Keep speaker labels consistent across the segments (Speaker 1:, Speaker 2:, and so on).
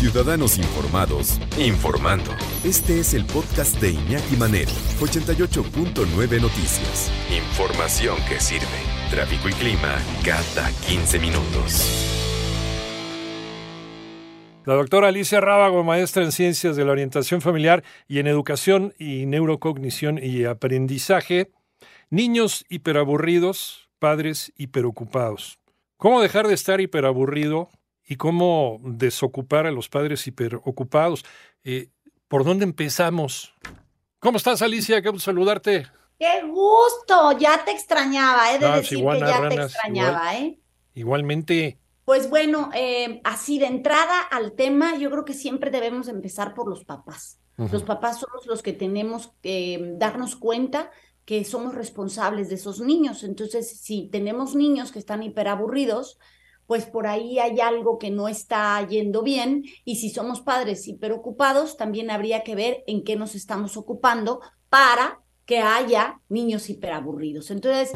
Speaker 1: Ciudadanos Informados, informando. Este es el podcast de Iñaki Manero, 88.9 Noticias. Información que sirve. Tráfico y clima cada 15 minutos.
Speaker 2: La doctora Alicia Rábago, maestra en Ciencias de la Orientación Familiar y en Educación y Neurocognición y Aprendizaje. Niños hiperaburridos, padres hiperocupados. ¿Cómo dejar de estar hiperaburrido y cómo desocupar a los padres hiperocupados. Eh, ¿Por dónde empezamos? ¿Cómo estás, Alicia? Qué gusto saludarte.
Speaker 3: ¡Qué gusto! Ya te extrañaba, ¿eh? De decir que ya te extrañaba, ¿eh?
Speaker 2: Igualmente.
Speaker 3: Pues bueno, eh, así de entrada al tema, yo creo que siempre debemos empezar por los papás. Los papás somos los que tenemos que darnos cuenta que somos responsables de esos niños. Entonces, si tenemos niños que están hiperaburridos, pues por ahí hay algo que no está yendo bien y si somos padres hiperocupados, también habría que ver en qué nos estamos ocupando para que haya niños hiperaburridos. Entonces,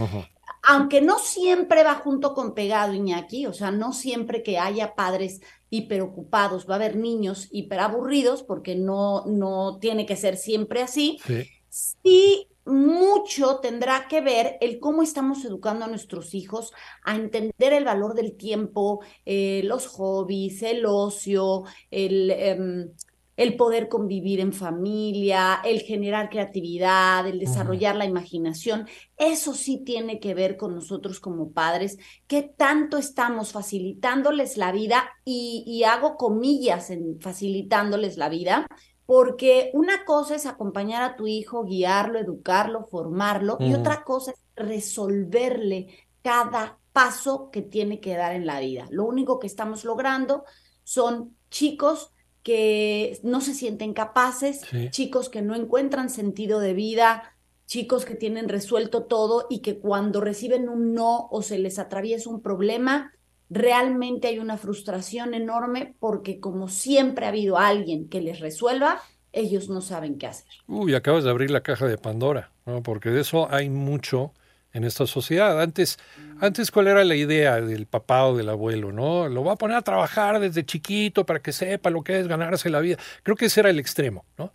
Speaker 3: aunque no siempre va junto con pegado, Iñaki, o sea, no siempre que haya padres hiperocupados va a haber niños hiperaburridos, porque no, no tiene que ser siempre así. Sí, sí mucho tendrá que ver el cómo estamos educando a nuestros hijos a entender el valor del tiempo, eh, los hobbies, el ocio, el, em, el, poder convivir en familia, el generar creatividad, el desarrollar la imaginación. Eso sí tiene que ver con nosotros como padres, que tanto estamos facilitándoles la vida y, y hago comillas en facilitándoles la vida porque una cosa es acompañar a tu hijo, guiarlo, educarlo, formarlo, y otra cosa es resolverle cada paso que tiene que dar en la vida. Lo único que estamos logrando son chicos que no se sienten capaces, chicos que no encuentran sentido de vida, chicos que tienen resuelto todo y que cuando reciben un no o se les atraviesa un problema, realmente hay una frustración enorme porque como siempre ha habido alguien que les resuelva, ellos no saben qué hacer.
Speaker 2: Uy, acabas de abrir la caja de Pandora, ¿no? porque de eso hay mucho en esta sociedad. Antes, antes ¿cuál era la idea del papá o del abuelo? ¿no? Lo va a poner a trabajar desde chiquito para que sepa lo que es ganarse la vida. Creo que ese era el extremo, ¿no?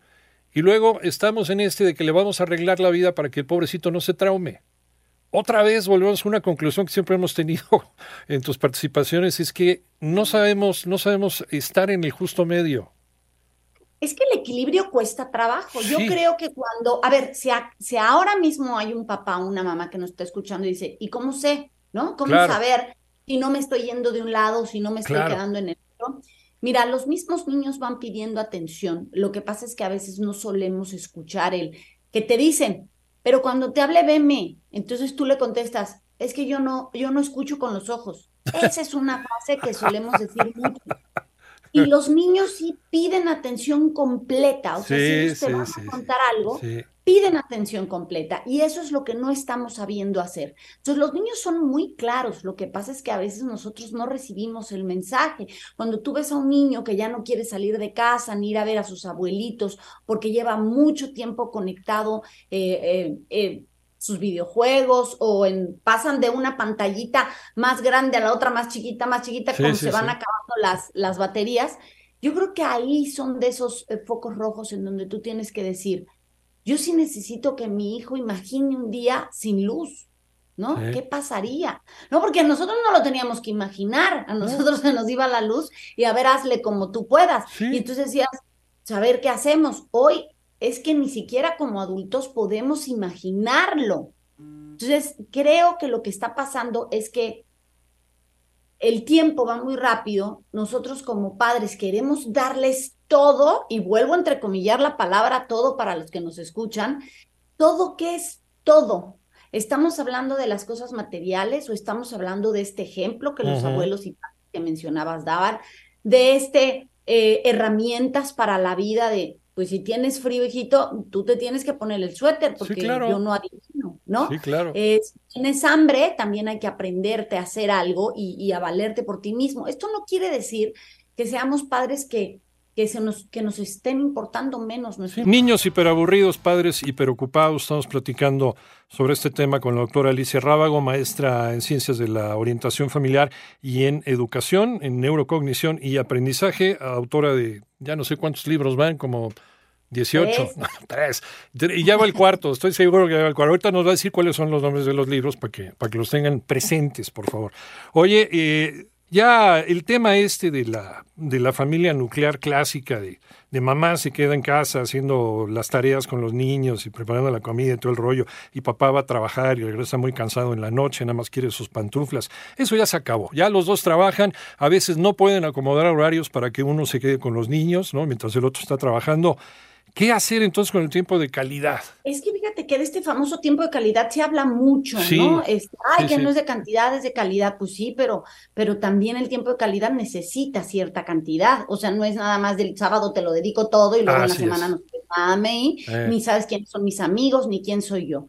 Speaker 2: Y luego estamos en este de que le vamos a arreglar la vida para que el pobrecito no se traume otra vez volvemos a una conclusión que siempre hemos tenido en tus participaciones, es que no sabemos, no sabemos estar en el justo medio.
Speaker 3: Es que el equilibrio cuesta trabajo. Yo creo que cuando, a ver, si, si, ahora mismo hay un papá o una mamá que nos está escuchando y dice, ¿y cómo sé? ¿No? ¿Cómo saber si no me estoy yendo de un lado, si no me estoy quedando en el otro? Mira, los mismos niños van pidiendo atención. Lo que pasa es que a veces no solemos escuchar el que te dicen, pero cuando te hable, veme. Entonces tú le contestas, es que yo no, yo no escucho con los ojos. Esa es una frase que solemos decir mucho. Y los niños sí piden atención completa. O sea, si ellos te van a contar algo, piden atención completa. Y eso es lo que no estamos sabiendo hacer. Entonces, los niños son muy claros. Lo que pasa es que a veces nosotros no recibimos el mensaje. Cuando tú ves a un niño que ya no quiere salir de casa ni ir a ver a sus abuelitos porque lleva mucho tiempo conectado eh, eh, eh sus videojuegos o en, pasan de una pantallita más grande a la otra más chiquita, más chiquita, como se van acabando las, las baterías. Yo creo que ahí son de esos eh, focos rojos en donde tú tienes que decir, yo sí necesito que mi hijo imagine un día sin luz, ¿no? ¿Qué pasaría? No, porque a nosotros no lo teníamos que imaginar, a nosotros se nos iba la luz y a ver, hazle como tú puedas. Y entonces decías, saber qué hacemos. Hoy es que ni siquiera como adultos podemos imaginarlo. Entonces, creo que lo que está pasando es que el tiempo va muy rápido, nosotros como padres queremos darles todo, y vuelvo a entrecomillar la palabra todo para los que nos escuchan, todo que es todo. ¿Estamos hablando de las cosas materiales o estamos hablando de este ejemplo que los abuelos y padres que mencionabas daban, de este eh, herramientas para la vida de pues si tienes frío, hijito, tú te tienes que poner el suéter porque yo no adivino, ¿no?
Speaker 2: Sí, claro.
Speaker 3: si tienes hambre, también hay que aprenderte a hacer algo y, a valerte por ti mismo. Esto no quiere decir que seamos padres que que, se nos, que nos estén importando menos.
Speaker 2: Sí, niños hiperaburridos, padres hiperocupados. Estamos platicando sobre este tema con la doctora Alicia Rábago, maestra en ciencias de la orientación familiar y en educación, en neurocognición y aprendizaje, autora de ya no sé cuántos libros van, como 18, tres. Y ya va el cuarto, estoy seguro que ya va el cuarto. Ahorita nos va a decir cuáles son los nombres de los libros para que, para que los tengan presentes, por favor. Oye, eh, ya el tema este de la, de la familia nuclear clásica, de, de, mamá se queda en casa haciendo las tareas con los niños y preparando la comida y todo el rollo, y papá va a trabajar y regresa muy cansado en la noche, nada más quiere sus pantuflas. Eso ya se acabó. Ya los dos trabajan, a veces no pueden acomodar horarios para que uno se quede con los niños, ¿no? mientras el otro está trabajando. ¿Qué hacer entonces con el tiempo de calidad?
Speaker 3: Es que fíjate que de este famoso tiempo de calidad se habla mucho, ¿no? Es, ay, que no es de cantidad, es de calidad, pues sí, pero, pero también el tiempo de calidad necesita cierta cantidad. O sea, no es nada más del sábado te lo dedico todo y luego en la semana no te mame, eh. ni sabes quiénes son mis amigos, ni quién soy yo.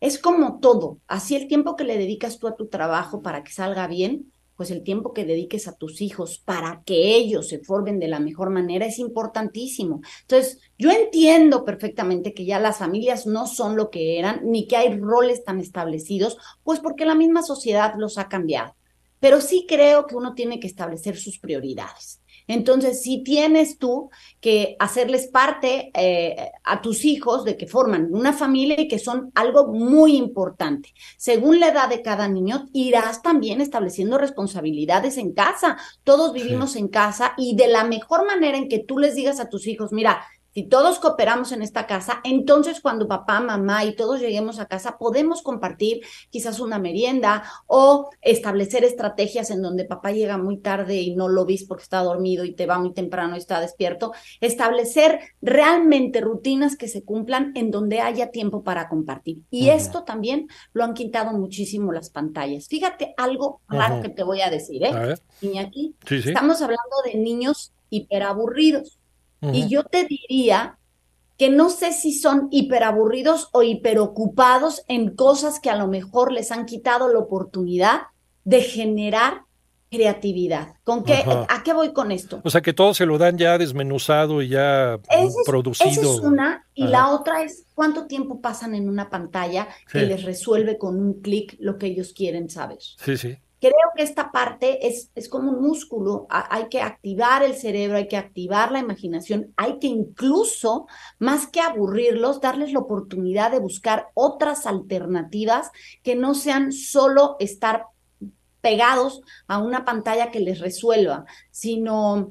Speaker 3: Es como todo, así el tiempo que le dedicas tú a tu trabajo para que salga bien, pues el tiempo que dediques a tus hijos para que ellos se formen de la mejor manera es importantísimo. Entonces, yo entiendo perfectamente que ya las familias no son lo que eran, ni que hay roles tan establecidos, pues porque la misma sociedad los ha cambiado. Pero sí creo que uno tiene que establecer sus prioridades. Entonces, si tienes tú que hacerles parte eh, a tus hijos de que forman una familia y que son algo muy importante. Según la edad de cada niño, irás también estableciendo responsabilidades en casa. Todos vivimos en casa y de la mejor manera en que tú les digas a tus hijos, mira, si todos cooperamos en esta casa, entonces cuando papá, mamá y todos lleguemos a casa, podemos compartir quizás una merienda o establecer estrategias en donde papá llega muy tarde y no lo vis porque está dormido y te va muy temprano y está despierto. Establecer realmente rutinas que se cumplan en donde haya tiempo para compartir. Y esto también lo han quitado muchísimo las pantallas. Fíjate algo raro que te voy a decir, ¿eh? Iñaki, estamos hablando de niños hiperaburridos. Y yo te diría que no sé si son hiperaburridos o hiperocupados en cosas que a lo mejor les han quitado la oportunidad de generar creatividad. ¿Con qué, ¿A qué voy con esto?
Speaker 2: O sea, que todo se lo dan ya desmenuzado y ya producido.
Speaker 3: esa es una. Y la otra es cuánto tiempo pasan en una pantalla que les resuelve con un clic lo que ellos quieren saber.
Speaker 2: Sí, sí.
Speaker 3: Creo que esta parte es, es como un músculo, hay que activar el cerebro, hay que activar la imaginación, hay que incluso, más que aburrirlos, darles la oportunidad de buscar otras alternativas que no sean solo estar pegados a una pantalla que les resuelva, sino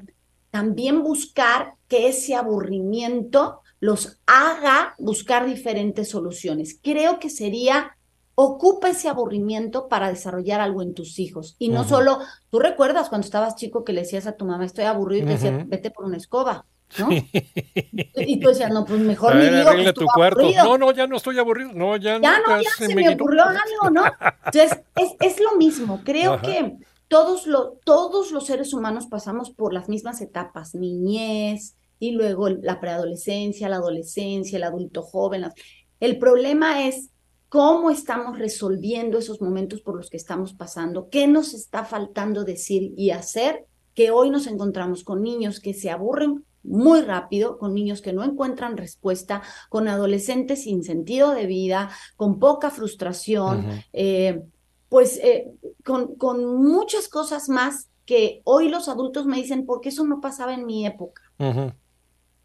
Speaker 3: también buscar que ese aburrimiento los haga buscar diferentes soluciones. Creo que sería ocupa ese aburrimiento para desarrollar algo en tus hijos. Y no solo, tú recuerdas cuando estabas chico que le decías a tu mamá, estoy aburrido, y te decía, vete por una escoba. ¿no? Y tú decías, no, pues mejor ni digo que
Speaker 2: tu cuarto. No, no, ya no estoy aburrido. No, ya,
Speaker 3: ya no, ya se, me ocurrió algo, ¿no? Entonces, es, es lo mismo. Creo que todos, lo, todos los seres humanos pasamos por las mismas etapas, niñez, y luego la preadolescencia, la adolescencia, el adulto joven. El problema es cómo estamos resolviendo esos momentos por los que estamos pasando, qué nos está faltando decir y hacer, que hoy nos encontramos con niños que se aburren muy rápido, con niños que no encuentran respuesta, con adolescentes sin sentido de vida, con poca frustración, eh, pues eh, con, con, muchas cosas más que hoy los adultos me dicen, ¿por qué eso no pasaba en mi época?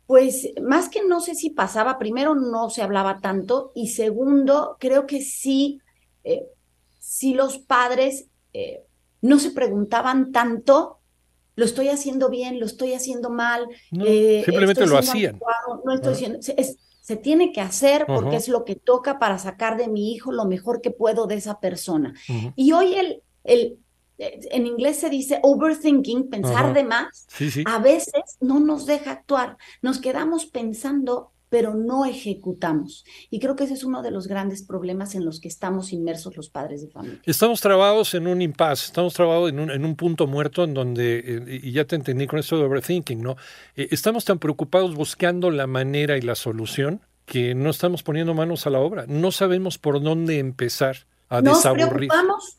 Speaker 3: Pues más que no sé si pasaba, primero no se hablaba tanto y segundo, creo que sí, eh, sí los padres eh, no se preguntaban tanto, lo estoy haciendo bien, lo estoy haciendo mal.
Speaker 2: Eh, simplemente lo hacían.
Speaker 3: no estoy se tiene que hacer porque es lo que toca para sacar de mi hijo lo mejor que puedo de esa persona. Y hoy el, el, en inglés se dice overthinking, pensar de más, a veces no nos deja actuar, nos quedamos pensando pero no ejecutamos. Y creo que ese es uno de los grandes problemas en los que estamos inmersos los padres de familia.
Speaker 2: Estamos trabados en un impasse, estamos trabados en un, en un punto muerto en donde, eh, y ya te entendí con esto de overthinking, ¿no? Eh, estamos tan preocupados buscando la manera y la solución que no estamos poniendo manos a la obra, no sabemos por dónde empezar
Speaker 3: nos preocupamos,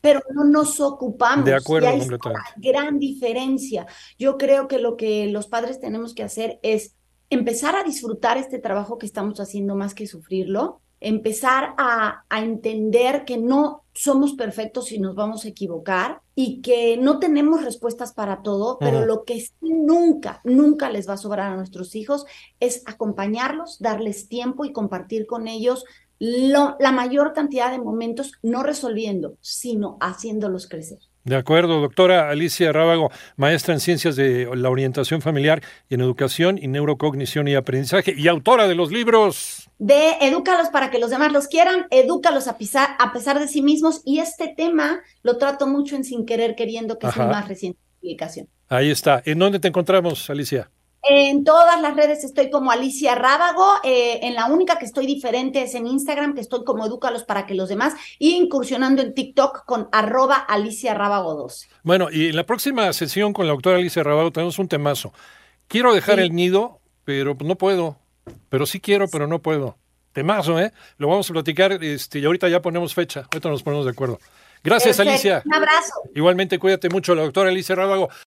Speaker 3: pero no nos ocupamos.
Speaker 2: De acuerdo,
Speaker 3: y hay una gran diferencia. Yo creo que lo que los padres tenemos que hacer es empezar a disfrutar este trabajo que estamos haciendo más que sufrirlo, empezar a, a entender que no somos perfectos y nos vamos a equivocar y que no tenemos respuestas para todo, pero lo que sí nunca, nunca les va a sobrar a nuestros hijos es acompañarlos, darles tiempo y compartir con ellos la mayor cantidad de momentos, no resolviendo, sino haciéndolos crecer.
Speaker 2: De acuerdo, doctora Alicia Rábago, maestra en ciencias de la orientación familiar y en educación y neurocognición y aprendizaje y autora de los libros.
Speaker 3: De Edúcalos para que los demás los quieran, Edúcalos a, pisar, a pesar de sí mismos y este tema lo trato mucho en Sin Querer Queriendo, que es mi más reciente publicación.
Speaker 2: Ahí está. ¿En dónde te encontramos, Alicia?
Speaker 3: En todas las redes estoy como Alicia Rábago. Eh, en la única que estoy diferente es en Instagram, que estoy como Edúcalos para que los demás. Y incursionando en TikTok con arroba Alicia Rábago 2.
Speaker 2: Bueno, y en la próxima sesión con la doctora Alicia Rábago tenemos un temazo. Quiero dejar el nido, pero no puedo. Pero sí quiero, pero no puedo. Temazo, ¿eh? Lo vamos a platicar este, y ahorita ya ponemos fecha. Ahorita nos ponemos de acuerdo. Gracias, Alicia.
Speaker 3: Un abrazo.
Speaker 2: Igualmente, cuídate mucho, la doctora Alicia Rábago.